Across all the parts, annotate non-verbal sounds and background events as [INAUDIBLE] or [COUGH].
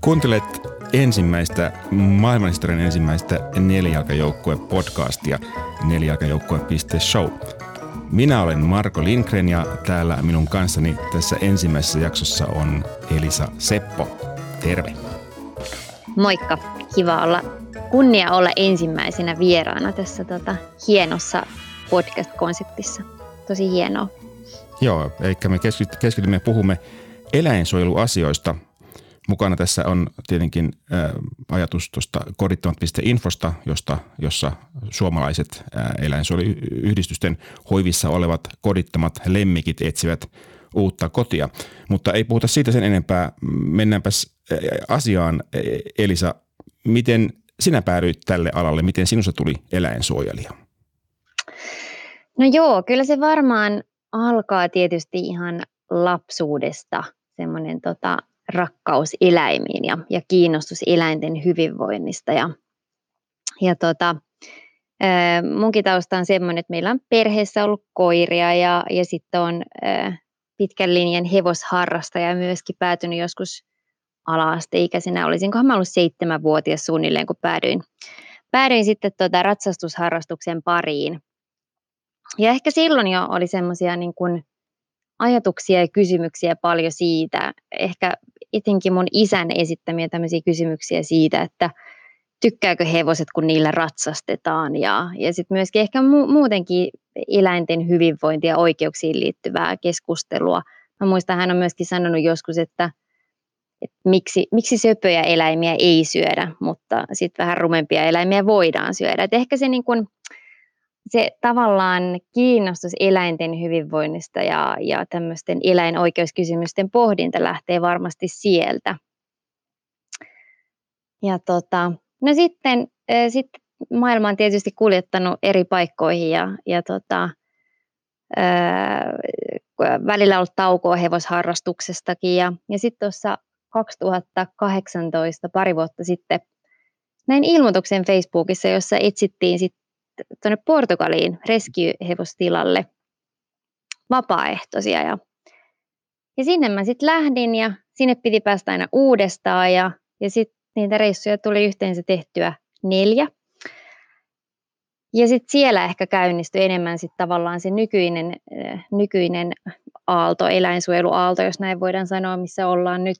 Kuuntelet ensimmäistä, maailmanhistorian ensimmäistä nelijalkajoukkue podcastia nelijalkajoukkue.show. Minä olen Marko Lindgren ja täällä minun kanssani tässä ensimmäisessä jaksossa on Elisa Seppo. Terve. Moikka, kiva olla, kunnia olla ensimmäisenä vieraana tässä tota, hienossa podcast-konseptissa. Tosi hienoa. Joo, eikä me keskitymme ja puhumme eläinsuojeluasioista – Mukana tässä on tietenkin ä, ajatus tuosta kodittamat.infosta, josta, jossa suomalaiset ä, eläinsuojeluyhdistysten hoivissa olevat kodittamat lemmikit etsivät uutta kotia. Mutta ei puhuta siitä sen enempää. Mennäänpäs asiaan. Elisa, miten sinä päädyit tälle alalle? Miten sinusta tuli eläinsuojelija? No joo, kyllä se varmaan alkaa tietysti ihan lapsuudesta semmoinen tota, rakkaus eläimiin ja, ja kiinnostus eläinten hyvinvoinnista. Ja, ja tota, munkin tausta on semmoinen, että meillä on perheessä ollut koiria ja, ja sitten on pitkän linjan hevosharrastaja myöskin päätynyt joskus ala-asteikäisenä. Olisinkohan mä ollut seitsemänvuotias suunnilleen, kun päädyin, päädyin sitten tuota ratsastusharrastuksen pariin. Ja ehkä silloin jo oli semmoisia niin ajatuksia ja kysymyksiä paljon siitä, ehkä etenkin mun isän esittämiä tämmöisiä kysymyksiä siitä, että tykkääkö hevoset, kun niillä ratsastetaan ja, ja sitten myöskin ehkä mu- muutenkin eläinten hyvinvointia ja oikeuksiin liittyvää keskustelua. Mä muistan, hän on myöskin sanonut joskus, että, että miksi, miksi söpöjä eläimiä ei syödä, mutta sitten vähän rumempia eläimiä voidaan syödä. Et ehkä se niin kun, se tavallaan kiinnostus eläinten hyvinvoinnista ja, ja tämmöisten eläinoikeuskysymysten pohdinta lähtee varmasti sieltä. Ja tota, no sitten, äh, sitten maailma on tietysti kuljettanut eri paikkoihin ja, ja tota, äh, välillä ollut taukoa hevosharrastuksestakin. Ja, ja sitten tuossa 2018, pari vuotta sitten, näin ilmoituksen Facebookissa, jossa etsittiin sit tuonne Portugaliin rescue-hevostilalle vapaaehtoisia. Ja, ja sinne mä sitten lähdin ja sinne piti päästä aina uudestaan ja, ja sitten niitä reissuja tuli yhteensä tehtyä neljä. Ja sitten siellä ehkä käynnistyi enemmän sitten tavallaan se nykyinen, äh, nykyinen aalto, eläinsuojeluaalto, jos näin voidaan sanoa, missä ollaan nyt.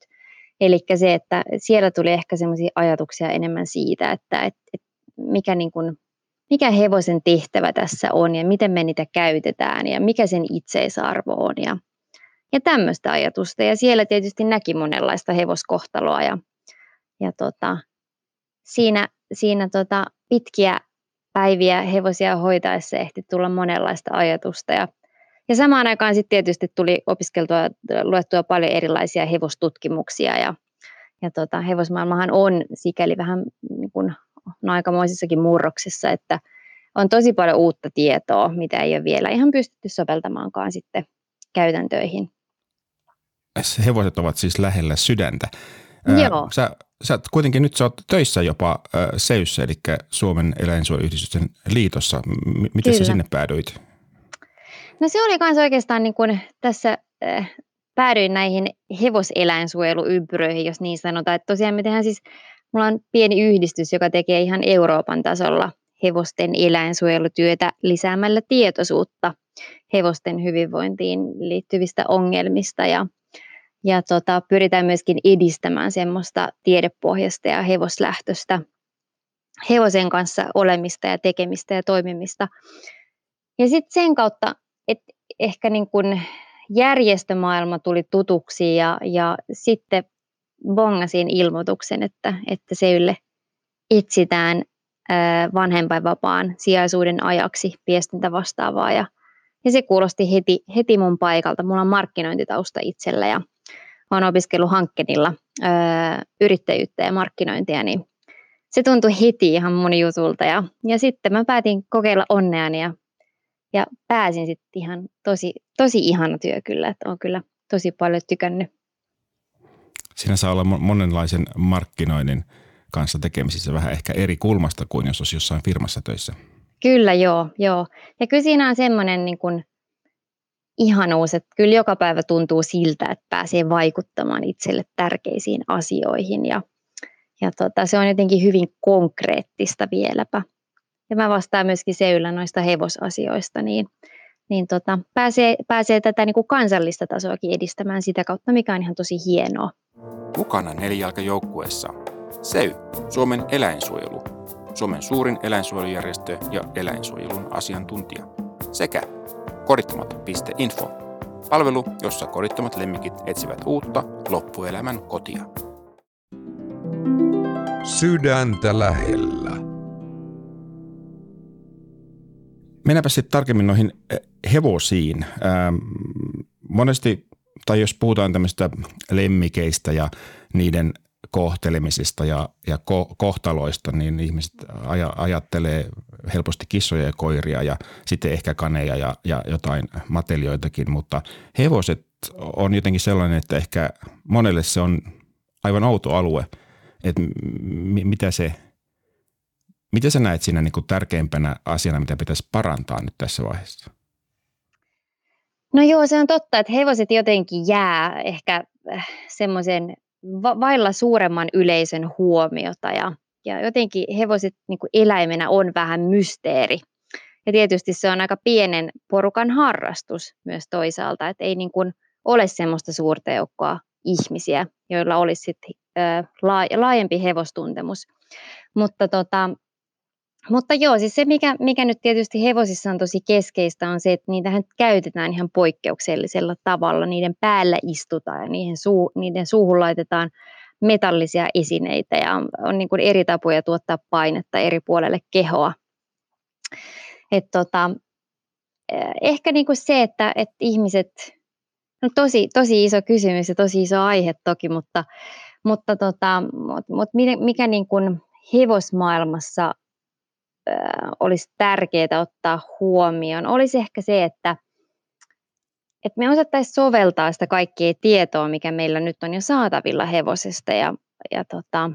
Eli se, että siellä tuli ehkä semmoisia ajatuksia enemmän siitä, että et, et mikä niin kun mikä hevosen tehtävä tässä on ja miten me niitä käytetään ja mikä sen itseisarvo on ja, ja tämmöistä ajatusta. Ja siellä tietysti näki monenlaista hevoskohtaloa ja, ja tota, siinä, siinä tota pitkiä päiviä hevosia hoitaessa ehti tulla monenlaista ajatusta ja ja samaan aikaan sitten tietysti tuli opiskeltua, luettua paljon erilaisia hevostutkimuksia ja, ja tota, hevosmaailmahan on sikäli vähän niin kuin on aikamoisissakin murroksissa, että on tosi paljon uutta tietoa, mitä ei ole vielä ihan pystytty soveltamaankaan sitten käytäntöihin. Hevoset ovat siis lähellä sydäntä. Joo. Sä, sä kuitenkin nyt sä oot töissä jopa SEYssä, eli Suomen eläinsuojeluyhdistysten liitossa. M- miten sä sinne päädyit? No se oli myös oikeastaan niin kuin tässä äh, päädyin näihin hevoseläinsuojeluympyröihin, jos niin sanotaan. Että tosiaan me tehdään siis Mulla on pieni yhdistys, joka tekee ihan Euroopan tasolla hevosten eläinsuojelutyötä lisäämällä tietoisuutta hevosten hyvinvointiin liittyvistä ongelmista ja, ja tota, pyritään myöskin edistämään semmoista tiedepohjasta ja hevoslähtöstä hevosen kanssa olemista ja tekemistä ja toimimista. Ja sitten sen kautta, että ehkä niin kun järjestömaailma tuli tutuksi ja, ja sitten bongasin ilmoituksen, että, että Seylle etsitään vanhempainvapaan sijaisuuden ajaksi viestintä vastaavaa ja, ja se kuulosti heti, heti mun paikalta. Mulla on markkinointitausta itsellä ja olen opiskellut hankkenilla yrittäjyyttä ja markkinointia, niin se tuntui heti ihan mun jutulta ja, ja sitten mä päätin kokeilla onneani ja, ja pääsin sitten ihan tosi, tosi ihana työ kyllä, että on kyllä tosi paljon tykännyt siinä saa olla monenlaisen markkinoinnin kanssa tekemisissä vähän ehkä eri kulmasta kuin jos olisi jossain firmassa töissä. Kyllä, joo, joo. Ja kyllä siinä on semmoinen niin kuin ihanuus, että kyllä joka päivä tuntuu siltä, että pääsee vaikuttamaan itselle tärkeisiin asioihin ja, ja tota, se on jotenkin hyvin konkreettista vieläpä. Ja mä vastaan myöskin Seyllä noista hevosasioista, niin, niin tota, pääsee, pääsee tätä niin kuin kansallista tasoakin edistämään sitä kautta, mikä on ihan tosi hienoa. Mukana nelijalkajoukkueessa SEY, Suomen eläinsuojelu, Suomen suurin eläinsuojelujärjestö ja eläinsuojelun asiantuntija, sekä korittomat.info, palvelu, jossa korittomat lemmikit etsivät uutta loppuelämän kotia. Sydäntä lähellä. Mennäänpä sitten tarkemmin noihin eh, hevosiin. Ähm, monesti, tai jos puhutaan tämmöistä lemmikeistä ja niiden kohtelemisista ja, ja ko- kohtaloista, niin ihmiset aj- ajattelee helposti kissoja ja koiria ja sitten ehkä kaneja ja, ja jotain matelioitakin, mutta hevoset on jotenkin sellainen, että ehkä monelle se on aivan outo alue, että m- mitä se, mitä sä näet siinä niin kuin tärkeimpänä asiana, mitä pitäisi parantaa nyt tässä vaiheessa? No joo, se on totta, että hevoset jotenkin jää ehkä äh, semmoisen va- vailla suuremman yleisön huomiota ja, ja jotenkin hevoset niin kuin eläimenä on vähän mysteeri. Ja tietysti se on aika pienen porukan harrastus myös toisaalta, että ei niin kuin ole semmoista suurta joukkoa ihmisiä, joilla olisi sit, ää, laajempi hevostuntemus. Mutta tota, mutta joo, siis se mikä, mikä nyt tietysti hevosissa on tosi keskeistä on se, että niitähän käytetään ihan poikkeuksellisella tavalla. Niiden päällä istutaan ja niiden, suu, niiden suuhun laitetaan metallisia esineitä ja on niin kuin eri tapoja tuottaa painetta eri puolelle kehoa. Et tota, eh, ehkä niin kuin se, että, että ihmiset, no tosi, tosi iso kysymys ja tosi iso aihe toki, mutta, mutta tota, mutta mikä niin kuin hevosmaailmassa olisi tärkeää ottaa huomioon, olisi ehkä se, että, että me osattaisiin soveltaa sitä kaikkea tietoa, mikä meillä nyt on jo saatavilla hevosesta ja, ja tota,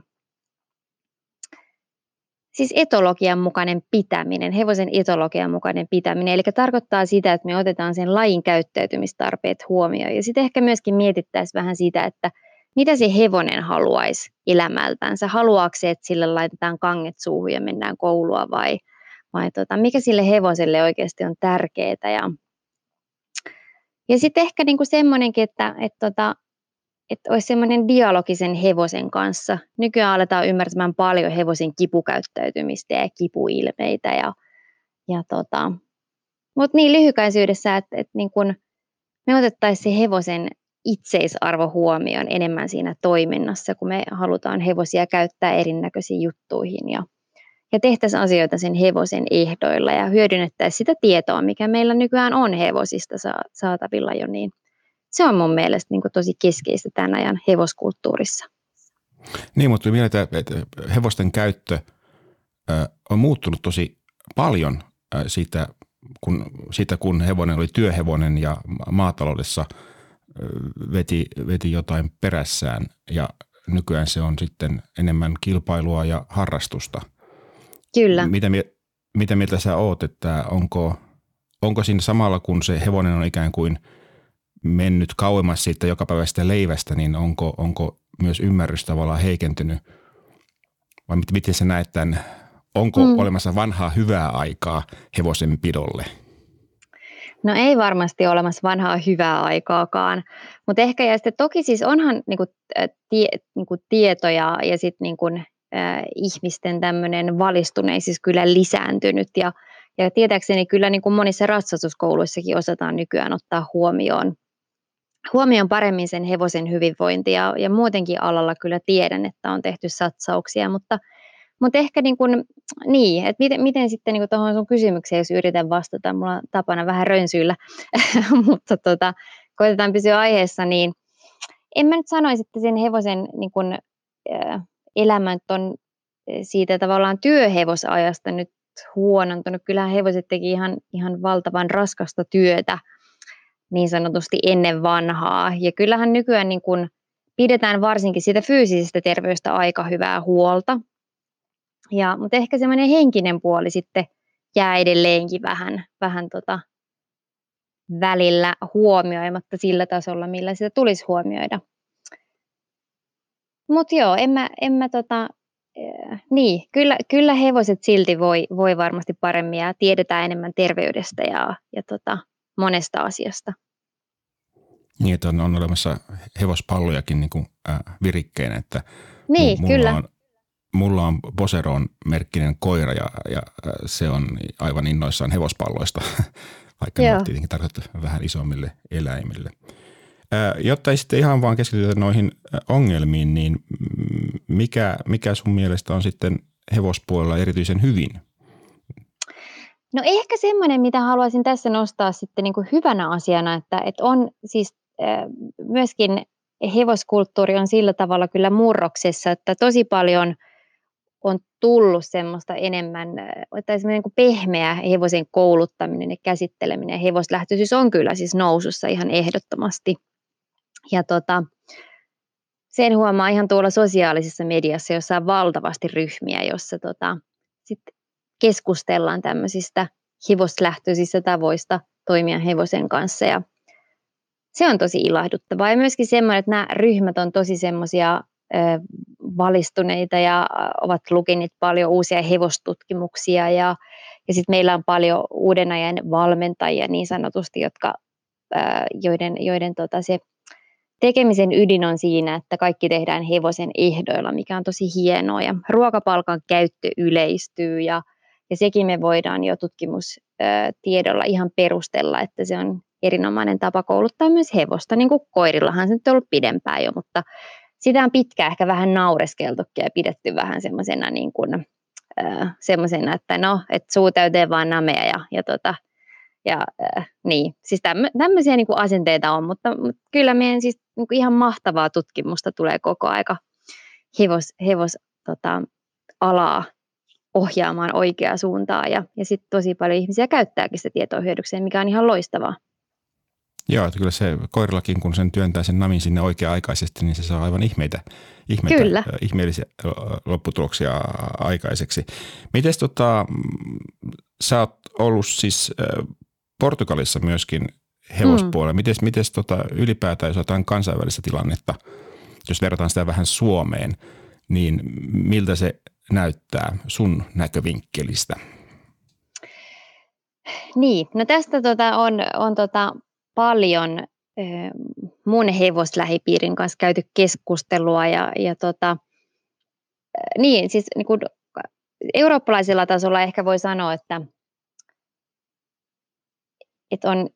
siis etologian mukainen pitäminen, hevosen etologian mukainen pitäminen, eli tarkoittaa sitä, että me otetaan sen lajin käyttäytymistarpeet huomioon. Ja sitten ehkä myöskin mietittäisiin vähän sitä, että mitä se hevonen haluaisi elämältänsä? Haluaako se, että sille laitetaan kanget suuhun ja mennään koulua vai, vai tota, mikä sille hevoselle oikeasti on tärkeää? Ja, ja sitten ehkä niinku semmoinenkin, että, että, tota, että olisi semmoinen dialogi sen hevosen kanssa. Nykyään aletaan ymmärtämään paljon hevosen kipukäyttäytymistä ja kipuilmeitä. Ja, ja tota, mutta niin lyhykäisyydessä, että, että niin kun me otettaisiin se hevosen itseisarvo huomioon enemmän siinä toiminnassa, kun me halutaan hevosia käyttää erinäköisiin juttuihin ja, ja tehtäisiin asioita sen hevosen ehdoilla ja hyödynnettäisiin sitä tietoa, mikä meillä nykyään on hevosista saatavilla jo, niin se on mun mielestä niin tosi keskeistä tämän ajan hevoskulttuurissa. Niin, mutta vielä, että hevosten käyttö on muuttunut tosi paljon siitä, kun, siitä, kun hevonen oli työhevonen ja maataloudessa – veti, veti jotain perässään ja nykyään se on sitten enemmän kilpailua ja harrastusta. Kyllä. Mitä, mitä mieltä sä oot, että onko, onko siinä samalla kun se hevonen on ikään kuin mennyt kauemmas siitä jokapäiväisestä leivästä, niin onko, onko myös ymmärrys tavallaan heikentynyt? Vai miten sä näet tämän, onko mm. olemassa vanhaa hyvää aikaa hevosen pidolle – No ei varmasti olemassa vanhaa hyvää aikaakaan, mutta ehkä ja sitten toki siis onhan niinku, tie, niinku tieto ja, sitten niinku, äh, ihmisten tämmöinen valistuneisuus kyllä lisääntynyt ja, ja tietääkseni kyllä niin kuin monissa ratsastuskouluissakin osataan nykyään ottaa huomioon, huomioon paremmin sen hevosen hyvinvointi ja, ja muutenkin alalla kyllä tiedän, että on tehty satsauksia, mutta – mutta ehkä niin, kun, niin että miten, miten sitten niin tuohon sun kysymykseen, jos yritän vastata, mulla on tapana vähän rönsyillä, [LAUGHS] mutta tota, koitetaan pysyä aiheessa, niin en mä nyt sanoisi, että sen hevosen niin äh, elämä on siitä tavallaan työhevosajasta nyt huonontunut. Kyllähän hevoset teki ihan, ihan valtavan raskasta työtä niin sanotusti ennen vanhaa. Ja kyllähän nykyään niin kun pidetään varsinkin siitä fyysisestä terveystä aika hyvää huolta. Ja, mutta ehkä semmoinen henkinen puoli sitten jää edelleenkin vähän, vähän tota välillä huomioimatta sillä tasolla, millä sitä tulisi huomioida. Mutta joo, en mä, en mä tota, äh, niin, kyllä, kyllä hevoset silti voi, voi varmasti paremmin ja tiedetään enemmän terveydestä ja, ja tota, monesta asiasta. Niin, että on, on olemassa hevospallojakin niin kuin, äh, virikkeinä, että niin, mulla kyllä. On, mulla on Boseron merkkinen koira ja, ja äh, se on aivan innoissaan hevospalloista, [LAUGHS] vaikka ne on tietenkin tarkoitettu vähän isommille eläimille. Äh, jotta ei sitten ihan vaan keskitytä noihin äh, ongelmiin, niin mikä, mikä sun mielestä on sitten hevospuolella erityisen hyvin? No ehkä semmoinen, mitä haluaisin tässä nostaa sitten niin kuin hyvänä asiana, että, että on siis myöskin hevoskulttuuri on sillä tavalla kyllä murroksessa, että tosi paljon on tullut semmoista enemmän, tai semmoinen niin pehmeä hevosen kouluttaminen ja käsitteleminen. Hevoslähtöisyys on kyllä siis nousussa ihan ehdottomasti. Ja tota, sen huomaa ihan tuolla sosiaalisessa mediassa, jossa on valtavasti ryhmiä, jossa tota, sit keskustellaan tämmöisistä hevoslähtöisistä tavoista toimia hevosen kanssa. Ja se on tosi ilahduttavaa. Ja myöskin semmoinen, että nämä ryhmät on tosi semmoisia valistuneita ja ovat lukeneet paljon uusia hevostutkimuksia ja, ja sitten meillä on paljon uuden ajan valmentajia niin sanotusti, jotka, joiden, joiden tota se tekemisen ydin on siinä, että kaikki tehdään hevosen ehdoilla, mikä on tosi hienoa. Ja ruokapalkan käyttö yleistyy ja, ja sekin me voidaan jo tutkimustiedolla ihan perustella, että se on erinomainen tapa kouluttaa myös hevosta, niin kuin koirillahan se nyt on ollut pidempään jo, mutta sitä on pitkään ehkä vähän naureskeltukin ja pidetty vähän semmoisena niin kuin, semmoisena, että no, että suu täyteen vaan namea ja, ja, tota, ja äh, niin, siis tämmöisiä niin kuin asenteita on, mutta, mutta kyllä meidän siis niin kuin ihan mahtavaa tutkimusta tulee koko aika hevos, hevos tota, alaa ohjaamaan oikeaa suuntaan ja, ja sitten tosi paljon ihmisiä käyttääkin sitä tietoa hyödykseen, mikä on ihan loistavaa. Joo, että kyllä se koirallakin, kun sen työntää sen namin sinne oikea-aikaisesti, niin se saa aivan ihmeitä, ihmeitä kyllä. ihmeellisiä lopputuloksia aikaiseksi. Miten tota, sä oot ollut siis Portugalissa myöskin hevospuolella. Mm. Miten mites tota, ylipäätään, jos otetaan kansainvälistä tilannetta, jos verrataan sitä vähän Suomeen, niin miltä se näyttää sun näkövinkkelistä? Niin, no tästä tota on, on tota paljon mun hevoslähipiirin kanssa käyty keskustelua ja, ja tota, niin, siis niin kuin eurooppalaisella tasolla ehkä voi sanoa, että, että on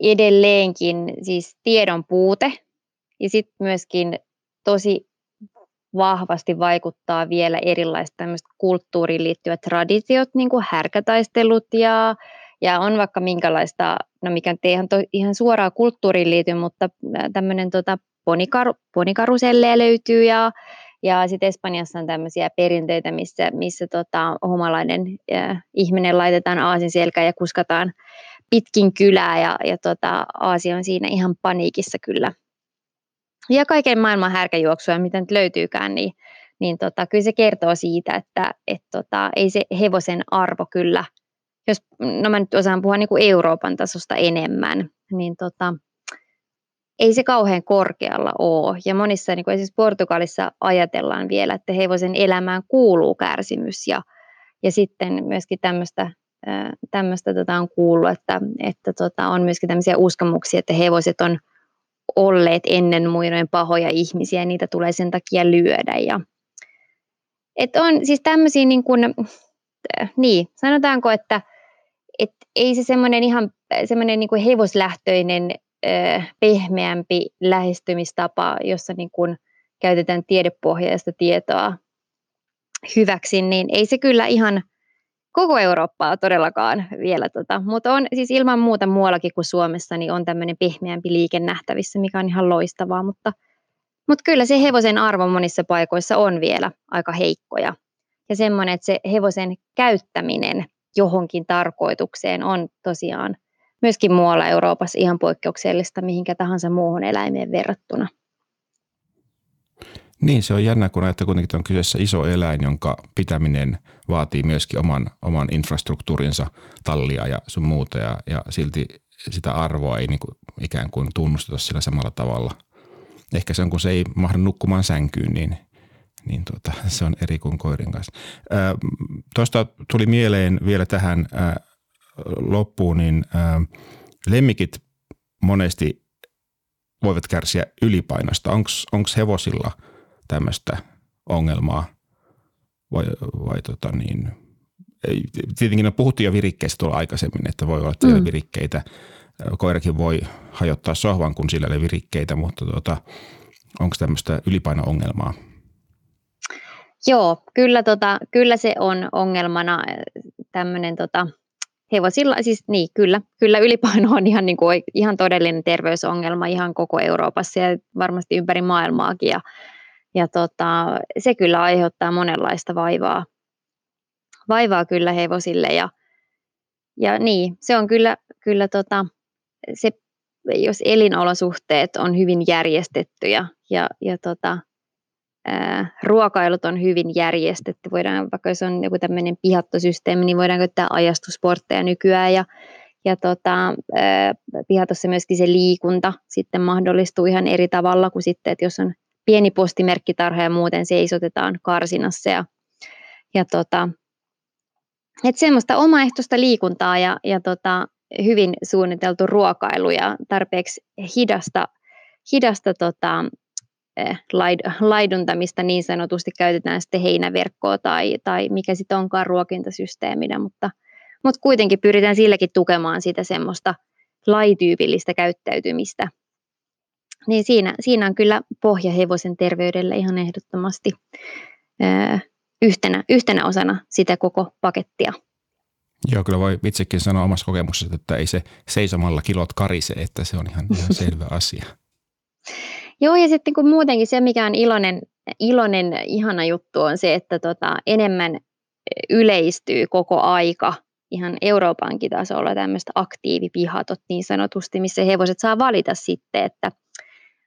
edelleenkin siis tiedon puute ja sitten myöskin tosi vahvasti vaikuttaa vielä erilaiset kulttuuriin liittyvät traditiot, niin kuin härkätaistelut ja ja on vaikka minkälaista, no mikä ei ihan, to, ihan suoraan kulttuuriin liity, mutta tämmöinen tota, ponikaru, ponikaruselleja löytyy ja, ja sitten Espanjassa on tämmöisiä perinteitä, missä, missä tota, homalainen äh, ihminen laitetaan aasin selkä ja kuskataan pitkin kylää ja, ja tota, Aasi on siinä ihan paniikissa kyllä. Ja kaiken maailman härkäjuoksua, mitä nyt löytyykään, niin, niin tota, kyllä se kertoo siitä, että et tota, ei se hevosen arvo kyllä – jos, no mä nyt osaan puhua niin kuin Euroopan tasosta enemmän, niin tota, ei se kauhean korkealla ole. Ja monissa, niin kuin esimerkiksi Portugalissa ajatellaan vielä, että hevosen elämään kuuluu kärsimys ja, ja sitten myöskin tämmöistä tämmöistä tota on kuullut, että, että tota on myöskin tämmöisiä uskomuksia, että hevoset on olleet ennen muinoin pahoja ihmisiä ja niitä tulee sen takia lyödä. Ja, että on siis tämmöisiä niin kuin, niin, sanotaanko, että et ei se semmoinen ihan semmoinen niin kuin hevoslähtöinen pehmeämpi lähestymistapa, jossa niin käytetään tiedepohjaista tietoa hyväksi, niin ei se kyllä ihan koko Eurooppaa todellakaan vielä. Tota. Mutta on siis ilman muuta muuallakin kuin Suomessa, niin on tämmöinen pehmeämpi liike nähtävissä, mikä on ihan loistavaa, mutta, mutta kyllä se hevosen arvo monissa paikoissa on vielä aika heikkoja. Ja semmoinen, että se hevosen käyttäminen – johonkin tarkoitukseen on tosiaan myöskin muualla Euroopassa ihan poikkeuksellista mihinkä tahansa muuhun eläimeen verrattuna. Niin, se on jännä, kun että kuitenkin on kyseessä iso eläin, jonka pitäminen vaatii myöskin oman, oman infrastruktuurinsa, tallia ja sun muuta, ja, ja silti sitä arvoa ei niin kuin ikään kuin tunnusteta sillä samalla tavalla. Ehkä se on, kun se ei mahdu nukkumaan sänkyyn, niin, niin tuota, se on eri kuin koirin kanssa. Tuosta tuli mieleen vielä tähän ää, loppuun, niin ää, lemmikit monesti voivat kärsiä ylipainosta. Onko hevosilla tämmöistä ongelmaa vai, vai tota niin, tietenkin no puhuttiin jo virikkeistä tuolla aikaisemmin, että voi olla teillä mm. virikkeitä. Koirakin voi hajottaa sohvan, kun sillä ei virikkeitä, mutta tuota, onko tämmöistä ylipaino-ongelmaa? Joo, kyllä, tota, kyllä se on ongelmana tämmöinen tota, hevosilla, siis niin kyllä, kyllä ylipaino on ihan, niin kuin, ihan todellinen terveysongelma ihan koko Euroopassa ja varmasti ympäri maailmaakin ja, ja tota, se kyllä aiheuttaa monenlaista vaivaa, vaivaa kyllä hevosille ja, ja niin, se on kyllä, kyllä tota, se, jos elinolosuhteet on hyvin järjestettyjä ja, ja tota, ruokailut on hyvin järjestetty, voidaan, vaikka jos on joku tämmöinen pihattosysteemi, niin voidaan käyttää ajastusportteja nykyään. Ja, ja tota, pihatossa myöskin se liikunta sitten mahdollistuu ihan eri tavalla kuin sitten, että jos on pieni postimerkkitarha ja muuten seisotetaan karsinassa ja, ja tota, et semmoista omaehtoista liikuntaa ja, ja tota, hyvin suunniteltu ruokailu ja tarpeeksi hidasta, hidasta tota, laiduntamista niin sanotusti käytetään sitten heinäverkkoa tai, tai mikä sitten onkaan ruokintasysteeminä, mutta, mutta kuitenkin pyritään silläkin tukemaan sitä semmoista laityypillistä käyttäytymistä. Niin siinä, siinä on kyllä pohja hevosen terveydelle ihan ehdottomasti eh, yhtenä, yhtenä osana sitä koko pakettia. Joo, kyllä voi itsekin sanoa omassa kokemuksessa, että ei se seisomalla kilot karise, että se on ihan, ihan selvä asia. [LAUGHS] Joo, ja sitten kun muutenkin se, mikä on iloinen, iloinen ihana juttu, on se, että tota, enemmän yleistyy koko aika ihan Euroopankin tasolla tämmöistä aktiivipihatot niin sanotusti, missä hevoset saa valita sitten, että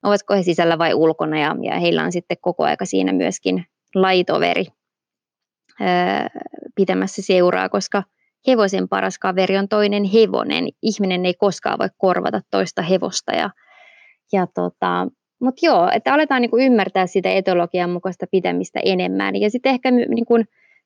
ovatko he sisällä vai ulkona, ja, ja heillä on sitten koko aika siinä myöskin laitoveri pitämässä seuraa, koska hevosen paras kaveri on toinen hevonen. Ihminen ei koskaan voi korvata toista hevosta. Ja, ja tota, mutta joo, että aletaan niinku ymmärtää sitä etologian mukaista pitämistä enemmän. Ja sitten ehkä niinku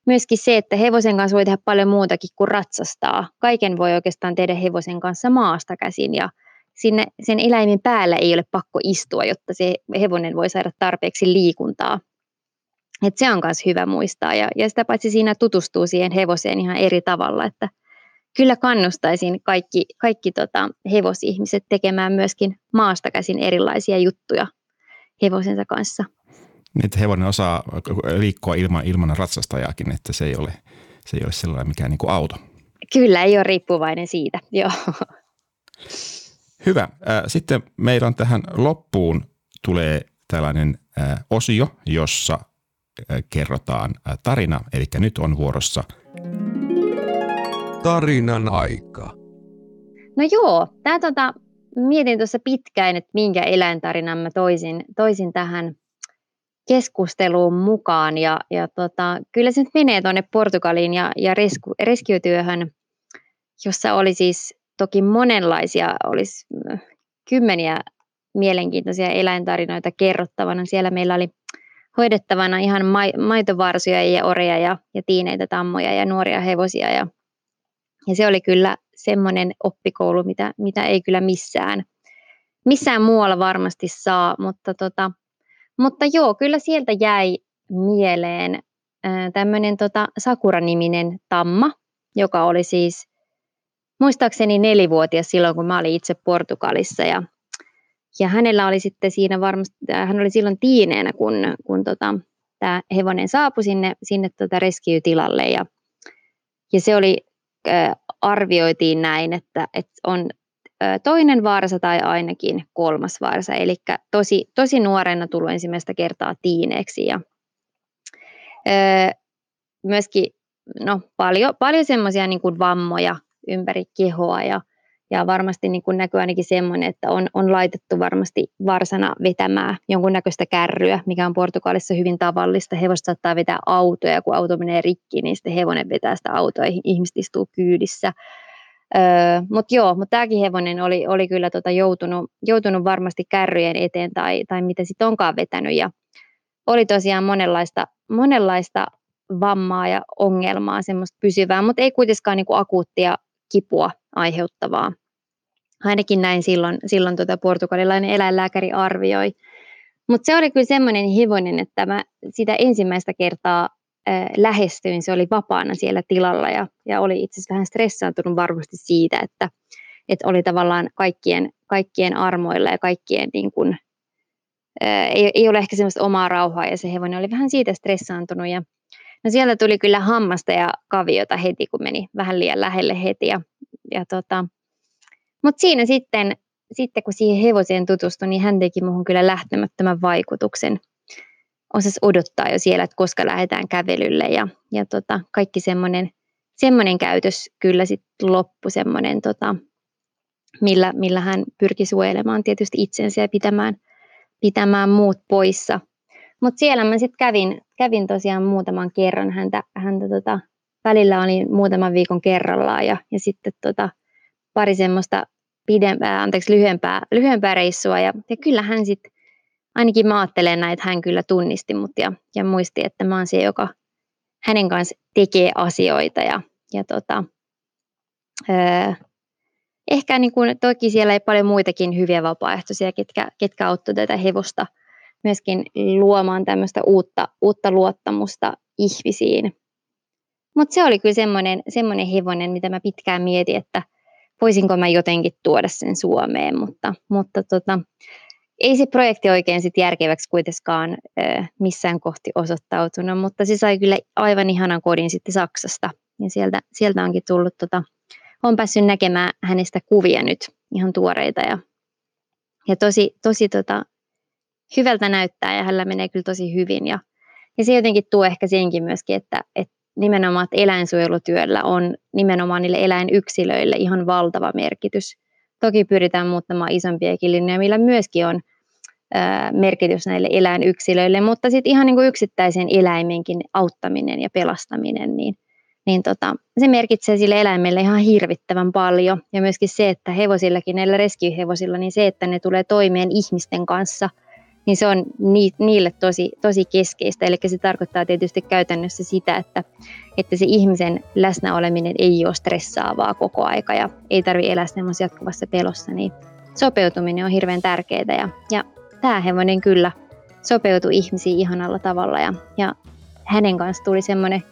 myöskin se, että hevosen kanssa voi tehdä paljon muutakin kuin ratsastaa. Kaiken voi oikeastaan tehdä hevosen kanssa maasta käsin ja sinne, sen eläimen päällä ei ole pakko istua, jotta se hevonen voi saada tarpeeksi liikuntaa. Et se on myös hyvä muistaa ja, ja sitä paitsi siinä tutustuu siihen hevoseen ihan eri tavalla, että kyllä kannustaisin kaikki, kaikki tota hevosihmiset tekemään myöskin maasta käsin erilaisia juttuja hevosensa kanssa. Niin, että hevonen osaa liikkua ilman, ilman ratsastajaakin, että se ei ole, se ei ole sellainen mikään niin kuin auto. Kyllä, ei ole riippuvainen siitä, [LAUGHS] joo. Hyvä. Sitten meillä on tähän loppuun tulee tällainen osio, jossa kerrotaan tarina, eli nyt on vuorossa tarinan aika. No joo, tämä tota, mietin tuossa pitkään, että minkä eläintarinan mä toisin, toisin tähän keskusteluun mukaan. Ja, ja tota, kyllä se nyt menee tuonne Portugaliin ja, ja resku, reskiutyöhön, jossa oli siis toki monenlaisia, olisi kymmeniä mielenkiintoisia eläintarinoita kerrottavana. Siellä meillä oli hoidettavana ihan maitovarsuja ja oreja ja, ja tiineitä tammoja ja nuoria hevosia. Ja, ja se oli kyllä semmoinen oppikoulu, mitä, mitä ei kyllä missään, missään muualla varmasti saa, mutta, tota, mutta joo, kyllä sieltä jäi mieleen tämmöinen tota, Sakura-niminen tamma, joka oli siis muistaakseni nelivuotias silloin, kun mä olin itse Portugalissa ja ja hänellä oli sitten siinä varmasti, hän oli silloin tiineenä, kun, kun tota, tämä hevonen saapui sinne, sinne tota rescue-tilalle ja, ja se oli, arvioitiin näin, että, että on toinen vaarsa tai ainakin kolmas vaarsa, eli tosi, tosi nuorena tullut ensimmäistä kertaa tiineeksi ja myöskin no, paljon, paljon semmoisia niin vammoja ympäri kehoa ja ja varmasti niin kuin näkyy ainakin semmoinen, että on, on laitettu varmasti varsana vetämään jonkunnäköistä kärryä, mikä on Portugalissa hyvin tavallista. Hevosta saattaa vetää autoja, ja kun auto menee rikki, niin sitten hevonen vetää sitä autoa ja ihmiset istuu kyydissä. Öö, mutta joo, mutta tämäkin hevonen oli, oli kyllä tota joutunut, joutunut varmasti kärryjen eteen tai, tai mitä sitten onkaan vetänyt ja oli tosiaan monenlaista, monenlaista vammaa ja ongelmaa, semmoista pysyvää, mutta ei kuitenkaan niin kuin akuuttia kipua aiheuttavaa. Ainakin näin silloin, silloin tuota portugalilainen eläinlääkäri arvioi. Mutta se oli kyllä semmoinen hevonen, että mä sitä ensimmäistä kertaa äh, lähestyin, se oli vapaana siellä tilalla ja, ja oli itse asiassa vähän stressaantunut varmasti siitä, että, että oli tavallaan kaikkien, kaikkien armoilla ja kaikkien niin kuin, äh, ei, ei ole ehkä semmoista omaa rauhaa ja se hevonen oli vähän siitä stressaantunut ja No sieltä tuli kyllä hammasta ja kaviota heti, kun meni vähän liian lähelle heti. Ja, ja tota, Mutta siinä sitten, sitten, kun siihen hevoseen tutustui, niin hän teki muuhun kyllä lähtemättömän vaikutuksen. Osas odottaa jo siellä, että koska lähdetään kävelylle ja, ja tota, kaikki semmoinen semmoinen käytös kyllä sitten loppui semmoinen, tota, millä, millä hän pyrki suojelemaan tietysti itsensä ja pitämään, pitämään muut poissa. Mutta siellä mä sitten kävin, kävin tosiaan muutaman kerran häntä, häntä tota, välillä oli muutaman viikon kerrallaan ja, ja sitten tota, pari semmoista pidempää, anteeksi, lyhyempää, lyhyempää reissua ja, ja kyllä hän sitten, ainakin mä ajattelen näin, että hän kyllä tunnisti mut ja, ja muisti, että mä oon se, joka hänen kanssa tekee asioita ja, ja tota, öö, ehkä niin kuin, toki siellä ei paljon muitakin hyviä vapaaehtoisia, ketkä, ketkä auttoi tätä hevosta – myöskin luomaan tämmöistä uutta, uutta luottamusta ihmisiin. Mutta se oli kyllä semmoinen, semmoinen hevonen, mitä mä pitkään mietin, että voisinko mä jotenkin tuoda sen Suomeen, mutta, mutta tota, ei se projekti oikein sit järkeväksi kuitenkaan missään kohti osoittautunut, mutta se sai kyllä aivan ihanan kodin sitten Saksasta. Ja sieltä, sieltä onkin tullut, tota, on päässyt näkemään hänestä kuvia nyt ihan tuoreita ja, ja tosi, tosi tota, hyvältä näyttää ja hänellä menee kyllä tosi hyvin. Ja, ja se jotenkin tuo ehkä senkin myöskin, että, että nimenomaan että eläinsuojelutyöllä on nimenomaan niille eläinyksilöille ihan valtava merkitys. Toki pyritään muuttamaan isompiakin linjoja, millä myöskin on merkitys näille eläinyksilöille, mutta sitten ihan niin kuin yksittäisen eläimenkin auttaminen ja pelastaminen, niin, niin tota, se merkitsee sille eläimelle ihan hirvittävän paljon. Ja myöskin se, että hevosillakin, näillä rescue-hevosilla, niin se, että ne tulee toimeen ihmisten kanssa – niin se on niille tosi, tosi keskeistä. Eli se tarkoittaa tietysti käytännössä sitä, että, että se ihmisen läsnäoleminen ei ole stressaavaa koko aika ja ei tarvitse elää semmoisessa jatkuvassa pelossa, niin sopeutuminen on hirveän tärkeää ja, ja tämä hevonen kyllä sopeutui ihmisiin ihanalla tavalla ja, ja hänen kanssa tuli semmoinen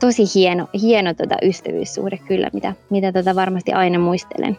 tosi hieno, hieno tota ystävyyssuhde kyllä, mitä, mitä tota varmasti aina muistelen.